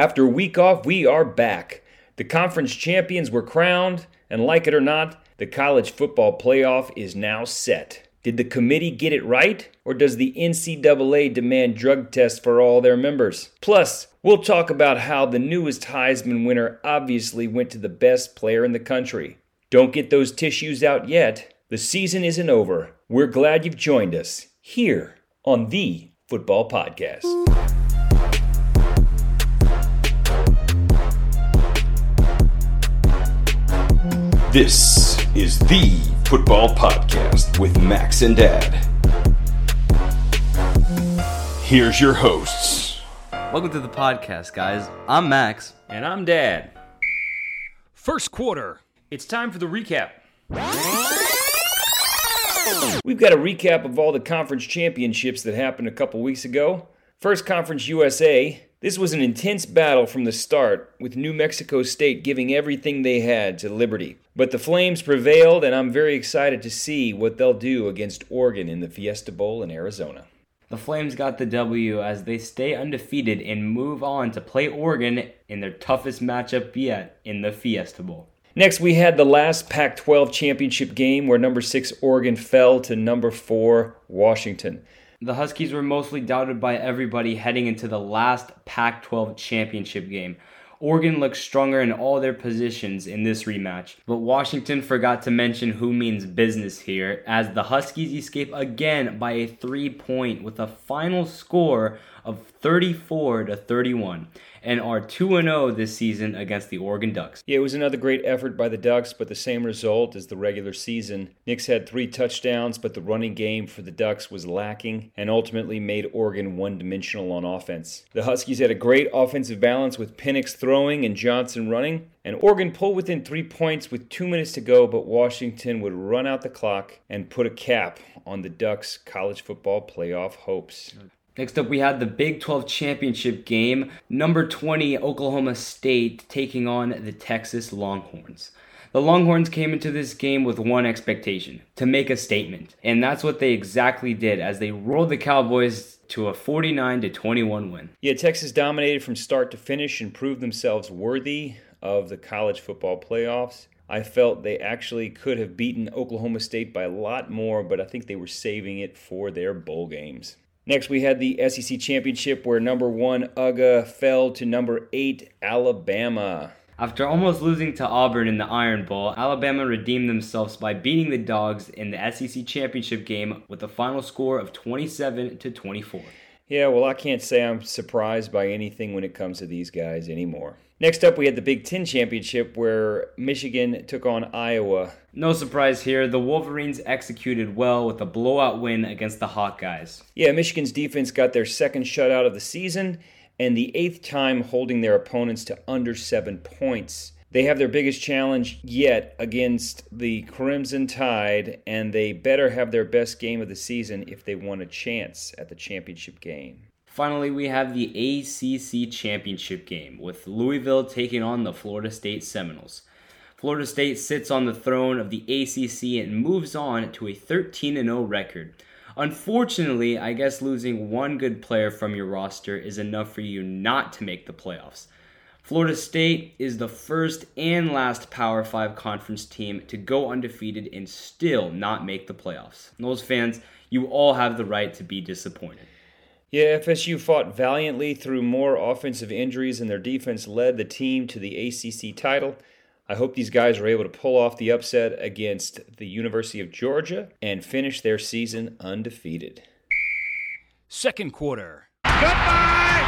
After a week off, we are back. The conference champions were crowned, and like it or not, the college football playoff is now set. Did the committee get it right, or does the NCAA demand drug tests for all their members? Plus, we'll talk about how the newest Heisman winner obviously went to the best player in the country. Don't get those tissues out yet. The season isn't over. We're glad you've joined us here on the Football Podcast. This is the Football Podcast with Max and Dad. Here's your hosts. Welcome to the podcast, guys. I'm Max. And I'm Dad. First quarter. It's time for the recap. We've got a recap of all the conference championships that happened a couple weeks ago. First Conference USA. This was an intense battle from the start, with New Mexico State giving everything they had to Liberty. But the Flames prevailed, and I'm very excited to see what they'll do against Oregon in the Fiesta Bowl in Arizona. The Flames got the W as they stay undefeated and move on to play Oregon in their toughest matchup yet in the Fiesta Bowl. Next, we had the last Pac 12 championship game where number 6 Oregon fell to number 4 Washington. The Huskies were mostly doubted by everybody heading into the last Pac 12 championship game. Oregon looked stronger in all their positions in this rematch, but Washington forgot to mention who means business here as the Huskies escape again by a 3 point with a final score of 34 to 31 and are 2 0 this season against the Oregon Ducks. Yeah, it was another great effort by the Ducks, but the same result as the regular season. Nix had three touchdowns, but the running game for the Ducks was lacking and ultimately made Oregon one dimensional on offense. The Huskies had a great offensive balance with Penix throwing and Johnson running, and Oregon pulled within three points with two minutes to go, but Washington would run out the clock and put a cap on the Ducks' college football playoff hopes. Next up, we had the Big 12 championship game. Number 20, Oklahoma State taking on the Texas Longhorns. The Longhorns came into this game with one expectation to make a statement. And that's what they exactly did as they rolled the Cowboys to a 49 to 21 win. Yeah, Texas dominated from start to finish and proved themselves worthy of the college football playoffs. I felt they actually could have beaten Oklahoma State by a lot more, but I think they were saving it for their bowl games. Next, we had the SEC Championship where number one UGA fell to number eight Alabama. After almost losing to Auburn in the Iron Bowl, Alabama redeemed themselves by beating the Dogs in the SEC Championship game with a final score of 27 to 24. Yeah, well, I can't say I'm surprised by anything when it comes to these guys anymore. Next up, we had the Big Ten Championship where Michigan took on Iowa. No surprise here, the Wolverines executed well with a blowout win against the Hawkeyes. Yeah, Michigan's defense got their second shutout of the season and the eighth time holding their opponents to under seven points. They have their biggest challenge yet against the Crimson Tide, and they better have their best game of the season if they want a chance at the championship game. Finally, we have the ACC Championship game with Louisville taking on the Florida State Seminoles. Florida State sits on the throne of the ACC and moves on to a 13 0 record. Unfortunately, I guess losing one good player from your roster is enough for you not to make the playoffs. Florida State is the first and last Power 5 conference team to go undefeated and still not make the playoffs. Those fans, you all have the right to be disappointed. Yeah, FSU fought valiantly through more offensive injuries, and their defense led the team to the ACC title. I hope these guys are able to pull off the upset against the University of Georgia and finish their season undefeated. Second quarter. Goodbye!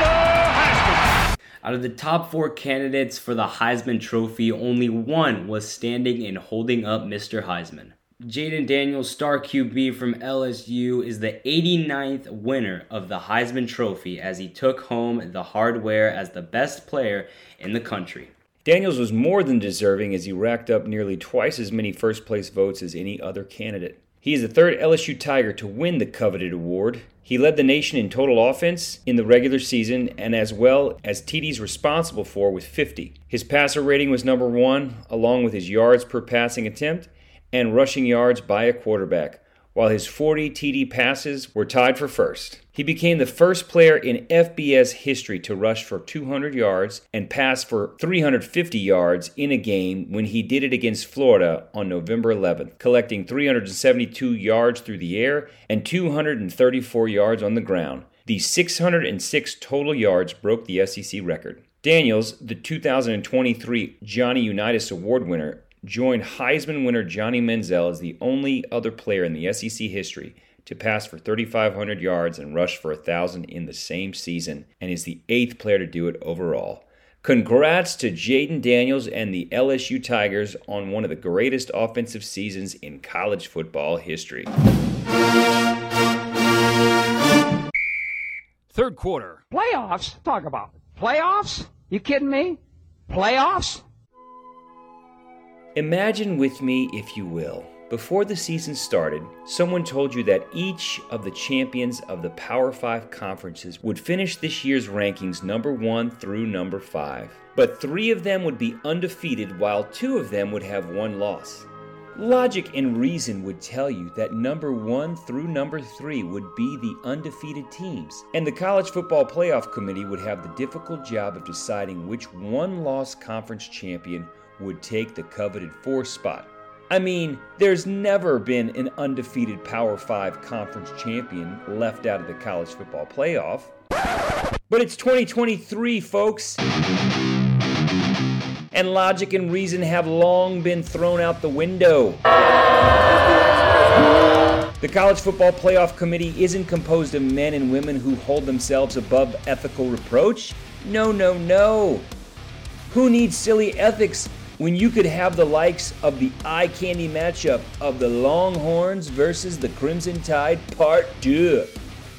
Hello, Heisman! Out of the top four candidates for the Heisman Trophy, only one was standing and holding up Mr. Heisman. Jayden Daniels, star QB from LSU, is the 89th winner of the Heisman Trophy as he took home the hardware as the best player in the country. Daniels was more than deserving as he racked up nearly twice as many first place votes as any other candidate. He is the third LSU Tiger to win the coveted award. He led the nation in total offense in the regular season and as well as TDs responsible for with 50. His passer rating was number one, along with his yards per passing attempt and rushing yards by a quarterback. while his 40 TD passes were tied for first. He became the first player in FBS history to rush for 200 yards and pass for 350 yards in a game when he did it against Florida on November 11th, collecting 372 yards through the air and 234 yards on the ground. The 606 total yards broke the SEC record. Daniels, the 2023 Johnny Unitas Award winner, joined Heisman winner Johnny Manziel as the only other player in the SEC history to pass for 3,500 yards and rush for 1,000 in the same season, and is the eighth player to do it overall. Congrats to Jayden Daniels and the LSU Tigers on one of the greatest offensive seasons in college football history. Third quarter. Playoffs? Talk about playoffs? You kidding me? Playoffs? Imagine with me, if you will, before the season started, someone told you that each of the champions of the Power 5 conferences would finish this year's rankings number 1 through number 5. But three of them would be undefeated, while two of them would have one loss. Logic and reason would tell you that number 1 through number 3 would be the undefeated teams, and the College Football Playoff Committee would have the difficult job of deciding which one loss conference champion would take the coveted fourth spot. I mean, there's never been an undefeated Power 5 conference champion left out of the college football playoff. But it's 2023, folks. And logic and reason have long been thrown out the window. The College Football Playoff Committee isn't composed of men and women who hold themselves above ethical reproach. No, no, no. Who needs silly ethics when you could have the likes of the eye candy matchup of the Longhorns versus the Crimson Tide Part 2.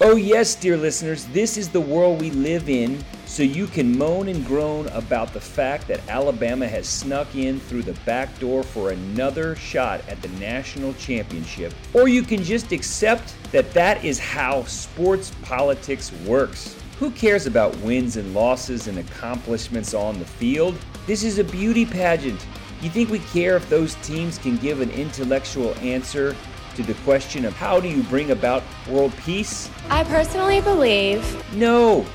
Oh, yes, dear listeners, this is the world we live in, so you can moan and groan about the fact that Alabama has snuck in through the back door for another shot at the national championship, or you can just accept that that is how sports politics works. Who cares about wins and losses and accomplishments on the field? This is a beauty pageant. You think we care if those teams can give an intellectual answer to the question of how do you bring about world peace? I personally believe. No.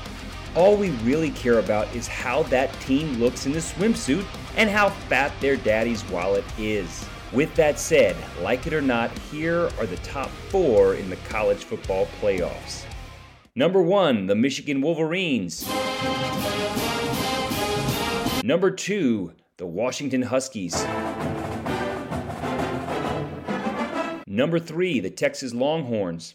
All we really care about is how that team looks in the swimsuit and how fat their daddy's wallet is. With that said, like it or not, here are the top four in the college football playoffs. Number one, the Michigan Wolverines. Number two, the Washington Huskies. Number three, the Texas Longhorns.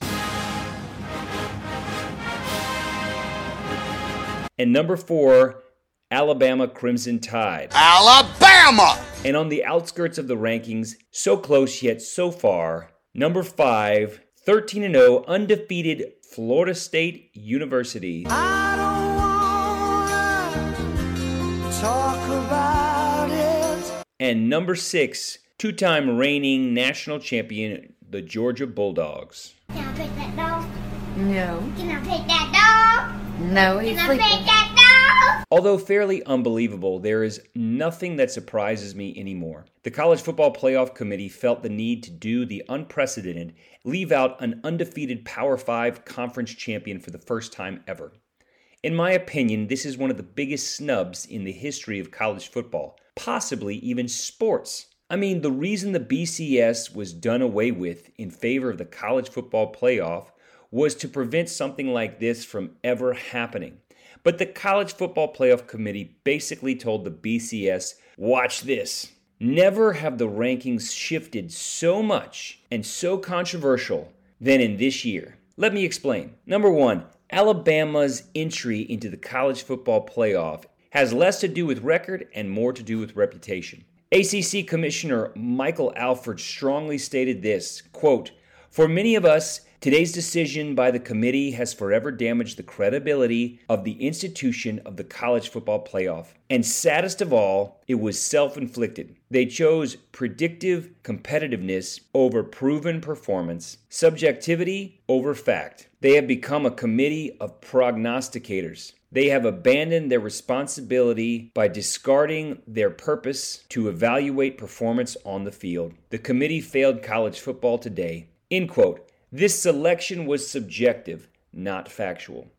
And number four, Alabama Crimson Tide. Alabama! And on the outskirts of the rankings, so close yet so far, number five, 13 0, undefeated Florida State University. Ah! And number six, two time reigning national champion, the Georgia Bulldogs. Can I pet that dog? No. Can I pet that dog? No, he's Can I sleeping. pet that dog? Although fairly unbelievable, there is nothing that surprises me anymore. The College Football Playoff Committee felt the need to do the unprecedented, leave out an undefeated Power 5 conference champion for the first time ever. In my opinion, this is one of the biggest snubs in the history of college football, possibly even sports. I mean, the reason the BCS was done away with in favor of the college football playoff was to prevent something like this from ever happening. But the College Football Playoff Committee basically told the BCS, watch this. Never have the rankings shifted so much and so controversial than in this year. Let me explain. Number one, Alabama's entry into the college football playoff has less to do with record and more to do with reputation. ACC Commissioner Michael Alford strongly stated this quote, For many of us, today's decision by the committee has forever damaged the credibility of the institution of the college football playoff. And saddest of all, it was self inflicted. They chose predictive competitiveness over proven performance, subjectivity over fact. They have become a committee of prognosticators. They have abandoned their responsibility by discarding their purpose to evaluate performance on the field. The committee failed college football today. End quote. This selection was subjective, not factual.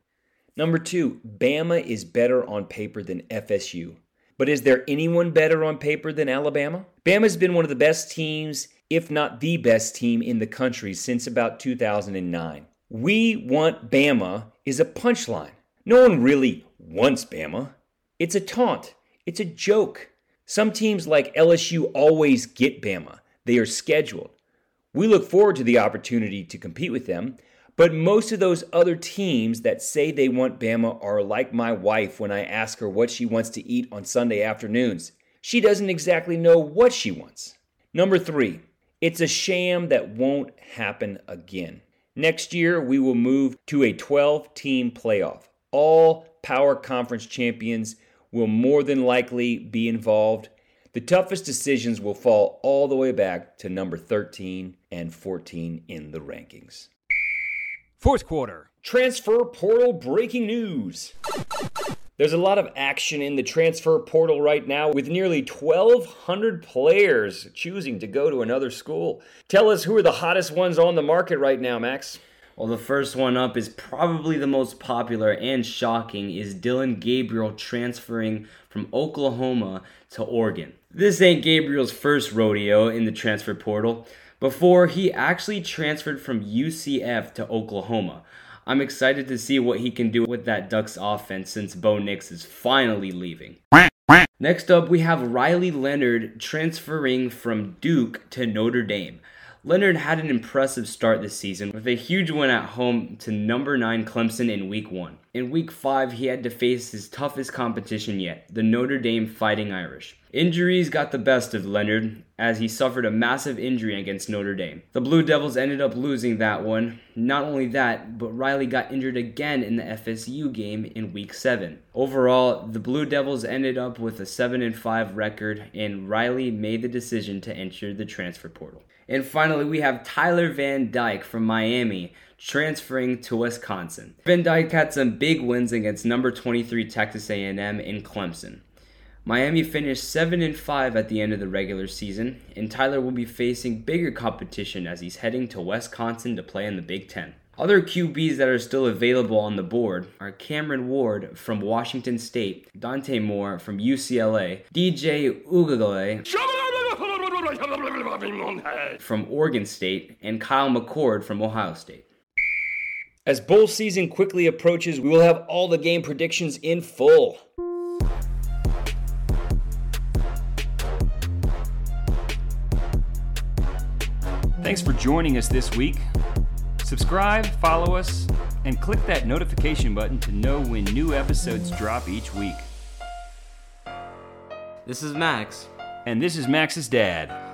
Number two, Bama is better on paper than FSU. But is there anyone better on paper than Alabama? Bama's been one of the best teams, if not the best team in the country since about 2009. We want Bama is a punchline. No one really wants Bama. It's a taunt. It's a joke. Some teams like LSU always get Bama. They are scheduled. We look forward to the opportunity to compete with them, but most of those other teams that say they want Bama are like my wife when I ask her what she wants to eat on Sunday afternoons. She doesn't exactly know what she wants. Number three, it's a sham that won't happen again. Next year, we will move to a 12 team playoff. All power conference champions will more than likely be involved. The toughest decisions will fall all the way back to number 13 and 14 in the rankings. Fourth quarter. Transfer portal breaking news. There's a lot of action in the transfer portal right now with nearly 1,200 players choosing to go to another school. Tell us who are the hottest ones on the market right now, Max. Well, the first one up is probably the most popular and shocking is Dillon Gabriel transferring from Oklahoma to Oregon. This ain't Gabriel's first rodeo in the transfer portal. Before, he actually transferred from UCF to Oklahoma. I'm excited to see what he can do with that Ducks offense since Bo Nix is finally leaving. Next up, we have Riley Leonard transferring from Duke to Notre Dame. Leonard had an impressive start this season with a huge win at home to number 9 Clemson in week 1. In week 5, he had to face his toughest competition yet, the Notre Dame Fighting Irish. Injuries got the best of Leonard as he suffered a massive injury against Notre Dame. The Blue Devils ended up losing that one. Not only that, but Riley got injured again in the FSU game in week 7. Overall, the Blue Devils ended up with a 7 and 5 record and Riley made the decision to enter the transfer portal. And finally, we have Tyler Van Dyke from Miami transferring to Wisconsin. Van Dyke had some big wins against number 23 Texas A&M and Clemson. Miami finished 7 and 5 at the end of the regular season, and Tyler will be facing bigger competition as he's heading to Wisconsin to play in the Big 10. Other QBs that are still available on the board are Cameron Ward from Washington State, Dante Moore from UCLA, DJ Uiagalelei from Oregon State, and Kyle McCord from Ohio State. As bowl season quickly approaches, we will have all the game predictions in full. Thanks for joining us this week. Subscribe, follow us, and click that notification button to know when new episodes drop each week. This is Max. And this is Max's dad.